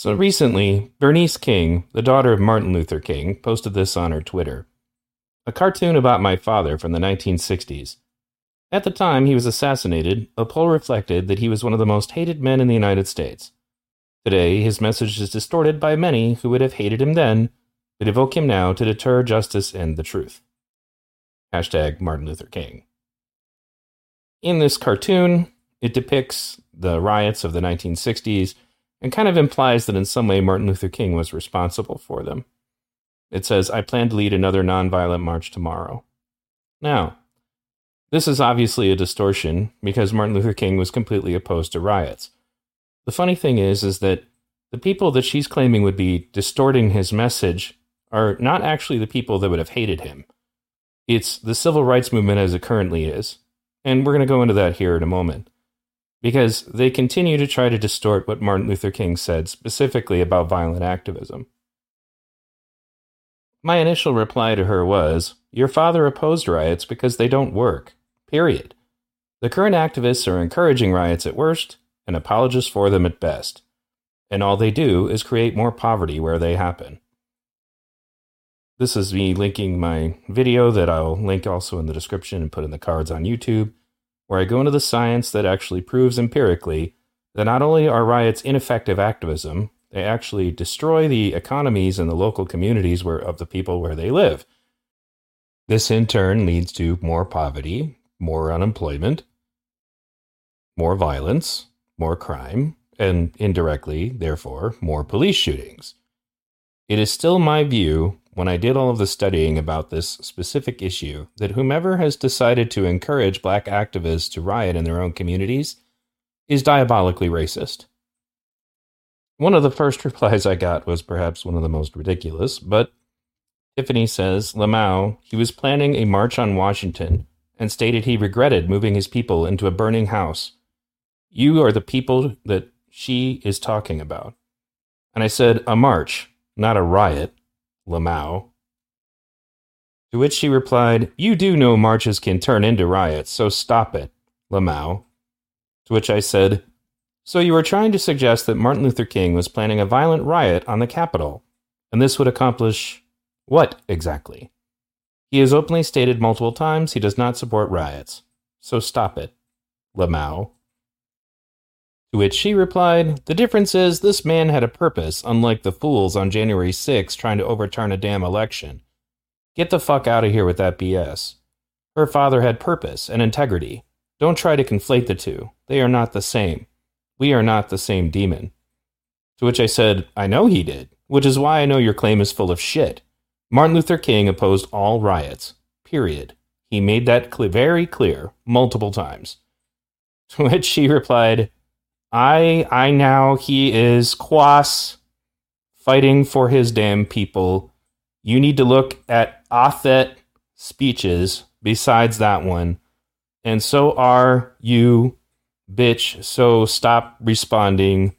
So recently, Bernice King, the daughter of Martin Luther King, posted this on her Twitter. A cartoon about my father from the 1960s. At the time he was assassinated, a poll reflected that he was one of the most hated men in the United States. Today, his message is distorted by many who would have hated him then, but evoke him now to deter justice and the truth. Hashtag Martin Luther King. In this cartoon, it depicts the riots of the 1960s and kind of implies that in some way Martin Luther King was responsible for them. It says, I plan to lead another nonviolent march tomorrow. Now, this is obviously a distortion because Martin Luther King was completely opposed to riots. The funny thing is is that the people that she's claiming would be distorting his message are not actually the people that would have hated him. It's the civil rights movement as it currently is. And we're going to go into that here in a moment. Because they continue to try to distort what Martin Luther King said specifically about violent activism. My initial reply to her was Your father opposed riots because they don't work. Period. The current activists are encouraging riots at worst and apologists for them at best. And all they do is create more poverty where they happen. This is me linking my video that I'll link also in the description and put in the cards on YouTube, where I go into the science that actually proves empirically that not only are riots ineffective activism, they actually destroy the economies and the local communities where, of the people where they live. This in turn leads to more poverty, more unemployment, more violence, more crime, and indirectly, therefore, more police shootings. It is still my view when I did all of the studying about this specific issue that whomever has decided to encourage black activists to riot in their own communities is diabolically racist. One of the first replies I got was perhaps one of the most ridiculous, but Tiffany says Lamau, he was planning a march on Washington and stated he regretted moving his people into a burning house. You are the people that she is talking about. And I said, A march, not a riot. Lamau. To which she replied, You do know marches can turn into riots, so stop it, Lamau. To which I said, So you are trying to suggest that Martin Luther King was planning a violent riot on the Capitol, and this would accomplish what exactly? He has openly stated multiple times he does not support riots, so stop it, Lamau. To which she replied, The difference is this man had a purpose, unlike the fools on January 6 trying to overturn a damn election. Get the fuck out of here with that BS. Her father had purpose and integrity. Don't try to conflate the two. They are not the same. We are not the same demon. To which I said, I know he did, which is why I know your claim is full of shit. Martin Luther King opposed all riots. Period. He made that cl- very clear multiple times. To which she replied, I I now he is Quas fighting for his damn people. You need to look at Athet speeches besides that one. And so are you, bitch. So stop responding.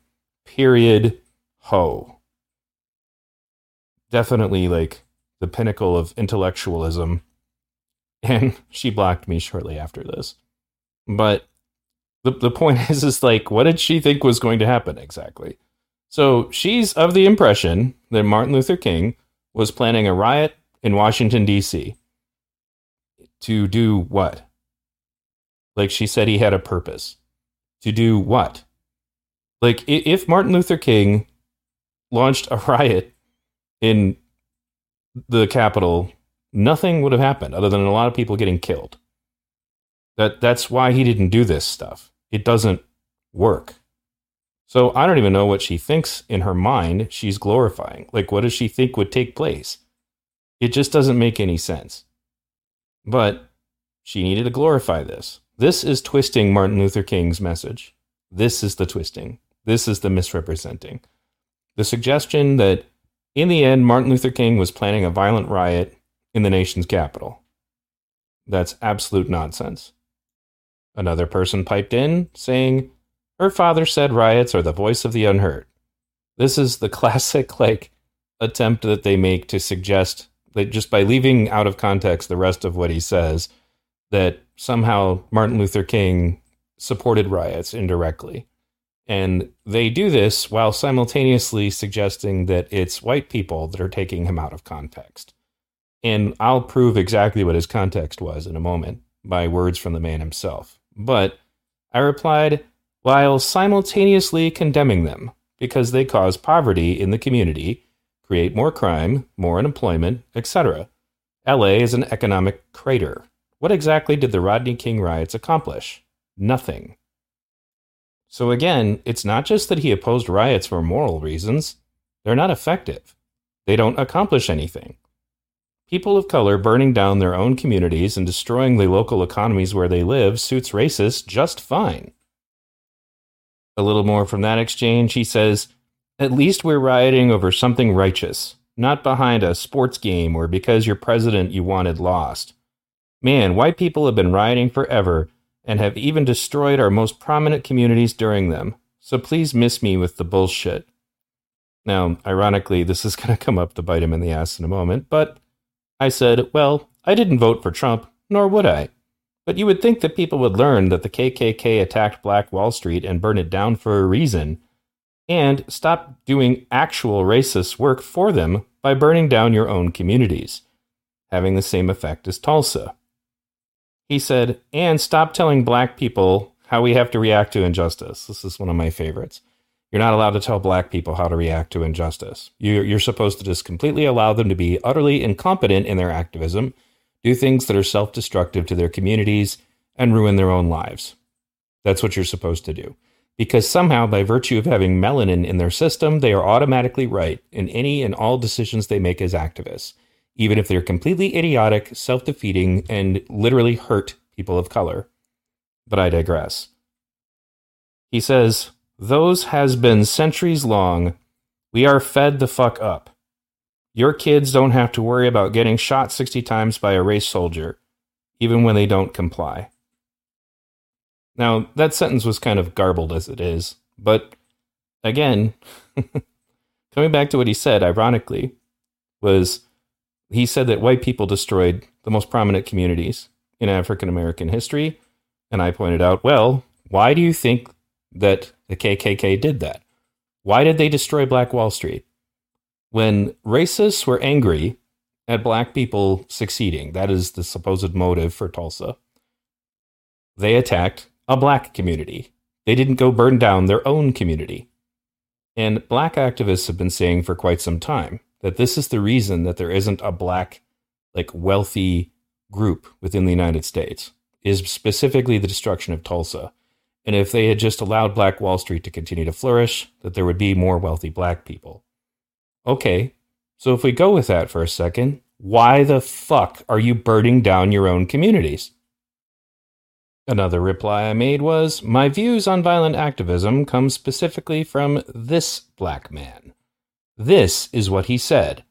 Period. Ho. Definitely like the pinnacle of intellectualism. And she blocked me shortly after this. But the the point is is like what did she think was going to happen exactly? So she's of the impression that Martin Luther King was planning a riot in Washington D.C. to do what? Like she said he had a purpose. To do what? Like if Martin Luther King launched a riot in the Capitol, nothing would have happened other than a lot of people getting killed. That that's why he didn't do this stuff it doesn't work. So I don't even know what she thinks in her mind she's glorifying. Like, what does she think would take place? It just doesn't make any sense. But she needed to glorify this. This is twisting Martin Luther King's message. This is the twisting. This is the misrepresenting. The suggestion that in the end, Martin Luther King was planning a violent riot in the nation's capital. That's absolute nonsense. Another person piped in, saying, Her father said riots are the voice of the unheard. This is the classic, like, attempt that they make to suggest that just by leaving out of context the rest of what he says, that somehow Martin Luther King supported riots indirectly. And they do this while simultaneously suggesting that it's white people that are taking him out of context. And I'll prove exactly what his context was in a moment by words from the man himself. But I replied, while simultaneously condemning them because they cause poverty in the community, create more crime, more unemployment, etc. LA is an economic crater. What exactly did the Rodney King riots accomplish? Nothing. So again, it's not just that he opposed riots for moral reasons, they're not effective. They don't accomplish anything. People of color burning down their own communities and destroying the local economies where they live suits racists just fine. A little more from that exchange, he says, At least we're rioting over something righteous, not behind a sports game or because your president you wanted lost. Man, white people have been rioting forever and have even destroyed our most prominent communities during them, so please miss me with the bullshit. Now, ironically, this is going to come up to bite him in the ass in a moment, but I said, well, I didn't vote for Trump, nor would I. But you would think that people would learn that the KKK attacked Black Wall Street and burned it down for a reason, and stop doing actual racist work for them by burning down your own communities, having the same effect as Tulsa. He said, and stop telling black people how we have to react to injustice. This is one of my favorites. You're not allowed to tell black people how to react to injustice. You're, supposed to just completely allow them to be utterly incompetent in their activism, do things that are self destructive to their communities, and ruin their own lives. That's what you're supposed to do. Because somehow, by virtue of having melanin in their system, they are automatically right in any and all decisions they make as activists even if they're completely idiotic, self defeating, and literally hurt people of color. But I digress. He says, Those has been centuries long. We are fed the fuck up. Your kids don't have to worry about getting shot 60 times by a race soldier, even when they don't comply. Now, that sentence was kind of garbled as it is, but again, coming back to what he said, ironically, was he said that white people destroyed the most prominent communities in African American history. And I pointed out, well, why do you think that the KKK did that? Why did they destroy Black Wall Street? When racists were angry at black people succeeding, that is the supposed motive for Tulsa, they attacked a black community. They didn't go burn down their own community. And black activists have been saying for quite some time that this is the reason that there isn't a black, like wealthy group within the United States, is specifically the destruction of Tulsa. And if they had just allowed Black Wall Street to continue to flourish, that there would be more wealthy black people. Okay, so if we go with that for a second, why the fuck are you burning down your own communities? Another reply I made was My views on violent activism come specifically from this black man. This is what he said,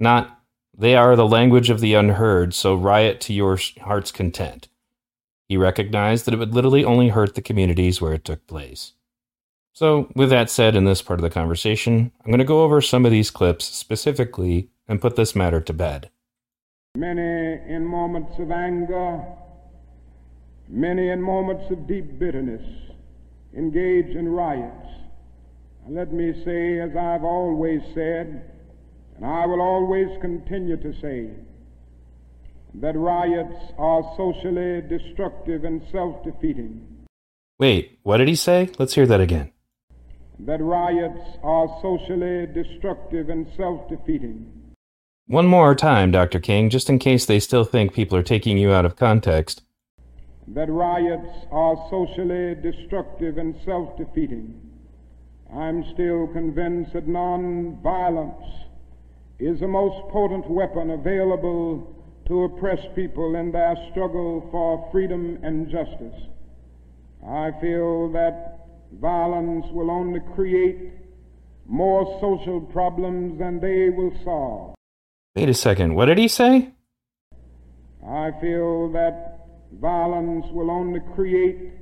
not, they are the language of the unheard, so riot to your heart's content. He recognized that it would literally only hurt the communities where it took place. So, with that said, in this part of the conversation, I'm going to go over some of these clips specifically and put this matter to bed. Many in moments of anger, many in moments of deep bitterness, engage in riots let me say, as I've always said, and I will always continue to say, that riots are socially destructive and self defeating. Wait, what did he say? Let's hear that again. That riots are socially destructive and self defeating. One more time, Dr. King, just in case they still think people are taking you out of context. That riots are socially destructive and self defeating. I'm still convinced that nonviolence is the most potent weapon available to oppress people in their struggle for freedom and justice. I feel that violence will only create more social problems than they will solve. Wait a second, what did he say? I feel that violence will only create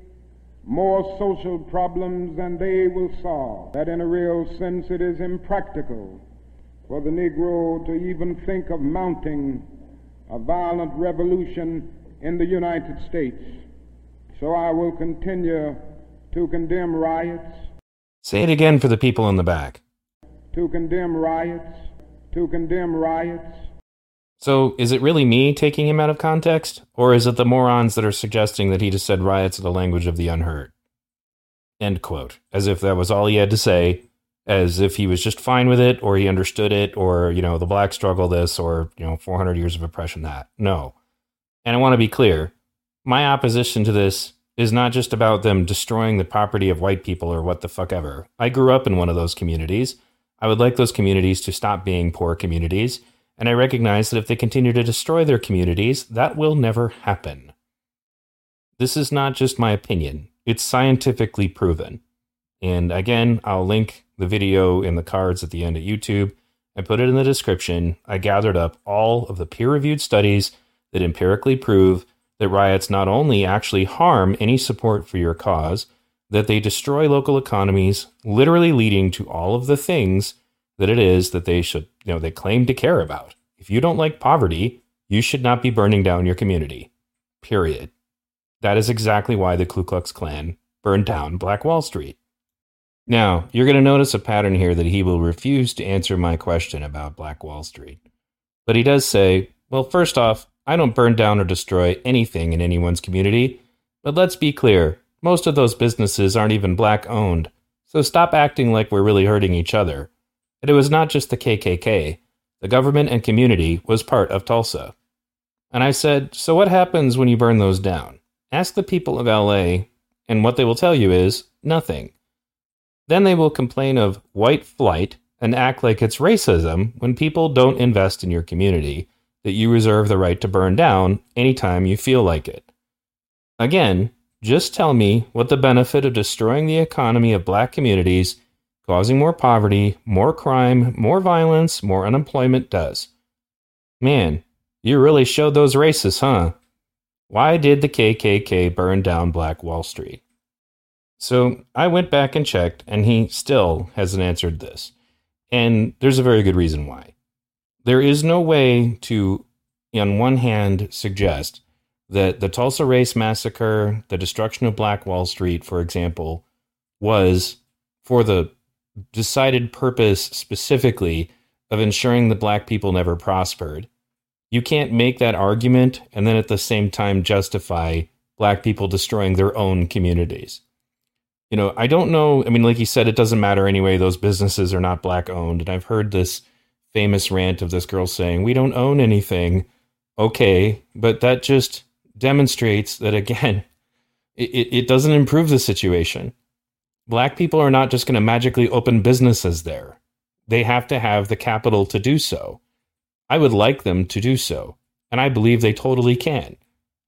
more social problems than they will solve. That in a real sense it is impractical for the Negro to even think of mounting a violent revolution in the United States. So I will continue to condemn riots, Say it again for the people in the back. To condemn riots, to condemn riots. So, is it really me taking him out of context? Or is it the morons that are suggesting that he just said riots are the language of the unheard? End quote. As if that was all he had to say, as if he was just fine with it, or he understood it, or, you know, the black struggle this, or, you know, 400 years of oppression that. No. And I want to be clear my opposition to this is not just about them destroying the property of white people or what the fuck ever. I grew up in one of those communities. I would like those communities to stop being poor communities, and I recognize that if they continue to destroy their communities, that will never happen. This is not just my opinion, it's scientifically proven. And again, I'll link the video in the cards at the end of YouTube. I put it in the description. I gathered up all of the peer reviewed studies that empirically prove that riots not only actually harm any support for your cause, that they destroy local economies, literally leading to all of the things that it is that they should, you know, they claim to care about. If you don't like poverty, you should not be burning down your community. Period. That is exactly why the Ku Klux Klan burned down Black Wall Street. Now, you're going to notice a pattern here that he will refuse to answer my question about Black Wall Street. But he does say, well, first off, I don't burn down or destroy anything in anyone's community, but let's be clear most of those businesses aren't even black owned, so stop acting like we're really hurting each other. And it was not just the KKK, the government and community was part of Tulsa. And I said, So what happens when you burn those down? Ask the people of LA, and what they will tell you is nothing. Then they will complain of white flight and act like it's racism when people don't invest in your community that you reserve the right to burn down anytime you feel like it. Again, just tell me what the benefit of destroying the economy of black communities, causing more poverty, more crime, more violence, more unemployment does. Man, you really showed those racists, huh? Why did the KKK burn down Black Wall Street? So I went back and checked, and he still hasn't answered this. And there's a very good reason why there is no way to, on one hand, suggest that the Tulsa Race Massacre, the destruction of Black Wall Street, for example, was for the decided purpose specifically of ensuring that black people never prospered. You can't make that argument and then at the same time justify black people destroying their own communities. You know, I don't know. I mean, like you said, it doesn't matter anyway. Those businesses are not black owned. And I've heard this famous rant of this girl saying, We don't own anything. Okay, but that just demonstrates that, again, it, it doesn't improve the situation. Black people are not just going to magically open businesses there, they have to have the capital to do so. I would like them to do so, and I believe they totally can.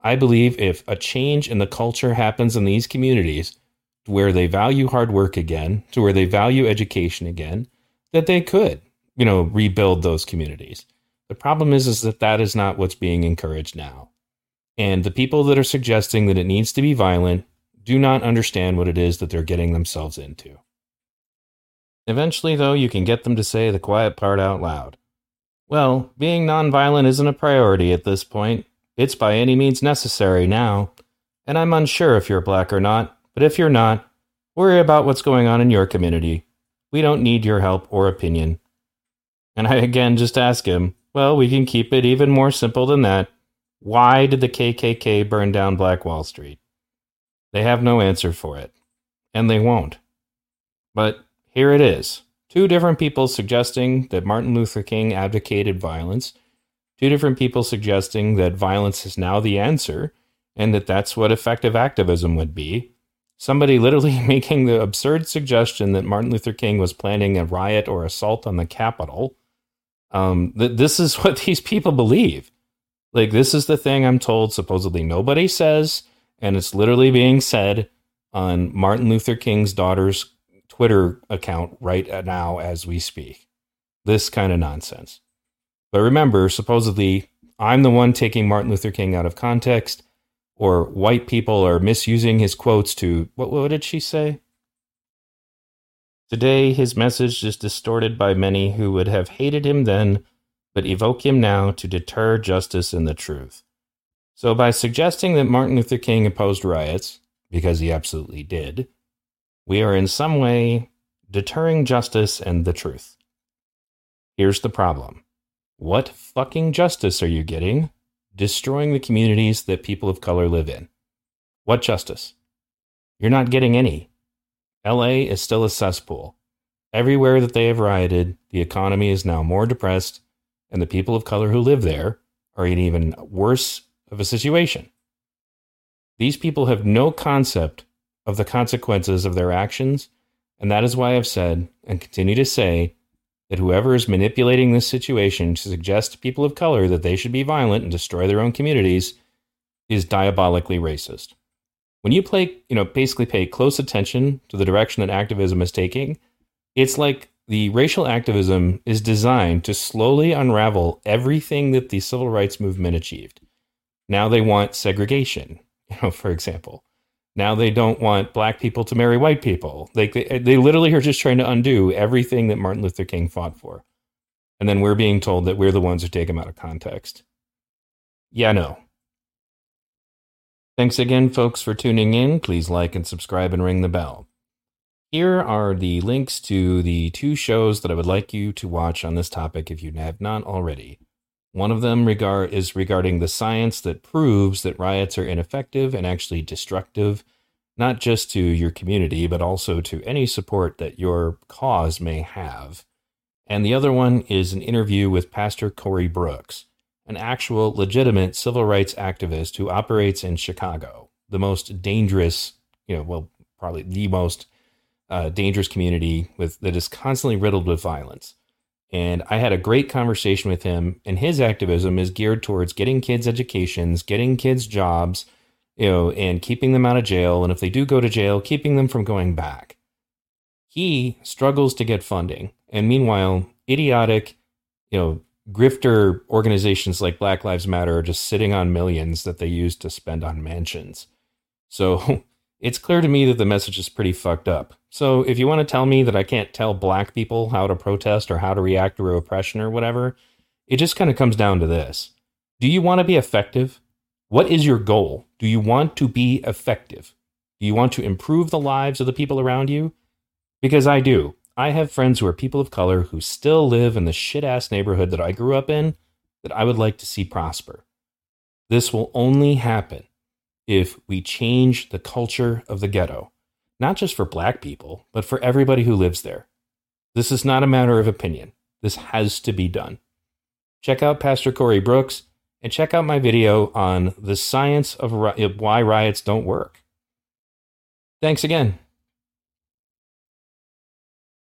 I believe if a change in the culture happens in these communities, where they value hard work again, to where they value education again, that they could you know, rebuild those communities. The problem is, is that that is not what's being encouraged now. And the people that are suggesting that it needs to be violent do not understand what it is that they're getting themselves into. Eventually, though, you can get them to say the quiet part out loud. Well, being nonviolent isn't a priority at this point. It's by any means necessary now. And I'm unsure if you're black or not, but if you're not, worry about what's going on in your community. We don't need your help or opinion. And I again just ask him, well, we can keep it even more simple than that. Why did the KKK burn down Black Wall Street? They have no answer for it, and they won't. But here it is two different people suggesting that Martin Luther King advocated violence, two different people suggesting that violence is now the answer, and that that's what effective activism would be. Somebody literally making the absurd suggestion that Martin Luther King was planning a riot or assault on the Capitol um, th- this is what these people believe. Like, this is the thing I'm told supposedly nobody says, and it's literally being said on Martin Luther King's daughter's Twitter account right now as we speak. This kind of nonsense. But remember, supposedly, I'm the one taking Martin Luther King out of context, or white people are misusing his quotes to what, what did she say? Today, his message is distorted by many who would have hated him then, but evoke him now to deter justice and the truth. So, by suggesting that Martin Luther King opposed riots, because he absolutely did, we are in some way deterring justice and the truth. Here's the problem what fucking justice are you getting destroying the communities that people of color live in? What justice? You're not getting any. LA is still a cesspool. Everywhere that they have rioted, the economy is now more depressed, and the people of color who live there are in even worse of a situation. These people have no concept of the consequences of their actions, and that is why I've said and continue to say that whoever is manipulating this situation to suggest to people of color that they should be violent and destroy their own communities is diabolically racist. When you play, you know, basically pay close attention to the direction that activism is taking, it's like the racial activism is designed to slowly unravel everything that the civil rights movement achieved. Now they want segregation, you know, for example. Now they don't want black people to marry white people. They, they, literally are just trying to undo everything that Martin Luther King fought for. And then we're being told that we're the ones who take them out of context. Yeah, no. Thanks again, folks, for tuning in. Please like and subscribe and ring the bell. Here are the links to the two shows that I would like you to watch on this topic if you have not already. One of them regard is regarding the science that proves that riots are ineffective and actually destructive, not just to your community, but also to any support that your cause may have. And the other one is an interview with Pastor Corey Brooks, an actual legitimate civil rights activist who operates in Chicago, the most dangerous, you know, well, probably the most uh, dangerous community with that is constantly riddled with violence. And I had a great conversation with him, and his activism is geared towards getting kids educations, getting kids jobs, you know, and keeping them out of jail. And if they do go to jail, keeping them from going back. He struggles to get funding. And meanwhile, idiotic, you know, grifter organizations like Black Lives Matter are just sitting on millions that they use to spend on mansions. So it's clear to me that the message is pretty fucked up. So if you want to tell me that I can't tell black people how to protest or how to react to oppression or whatever, it just kind of comes down to this. Do you want to be effective? What is your goal? Do you want to be effective? Do you want to improve the lives of the people around you? Because I do. I have friends who are people of color who still live in the shit ass neighborhood that I grew up in that I would like to see prosper. This will only happen if we change the culture of the ghetto, not just for black people, but for everybody who lives there. This is not a matter of opinion. This has to be done. Check out Pastor Corey Brooks and check out my video on the science of why riots don't work. Thanks again.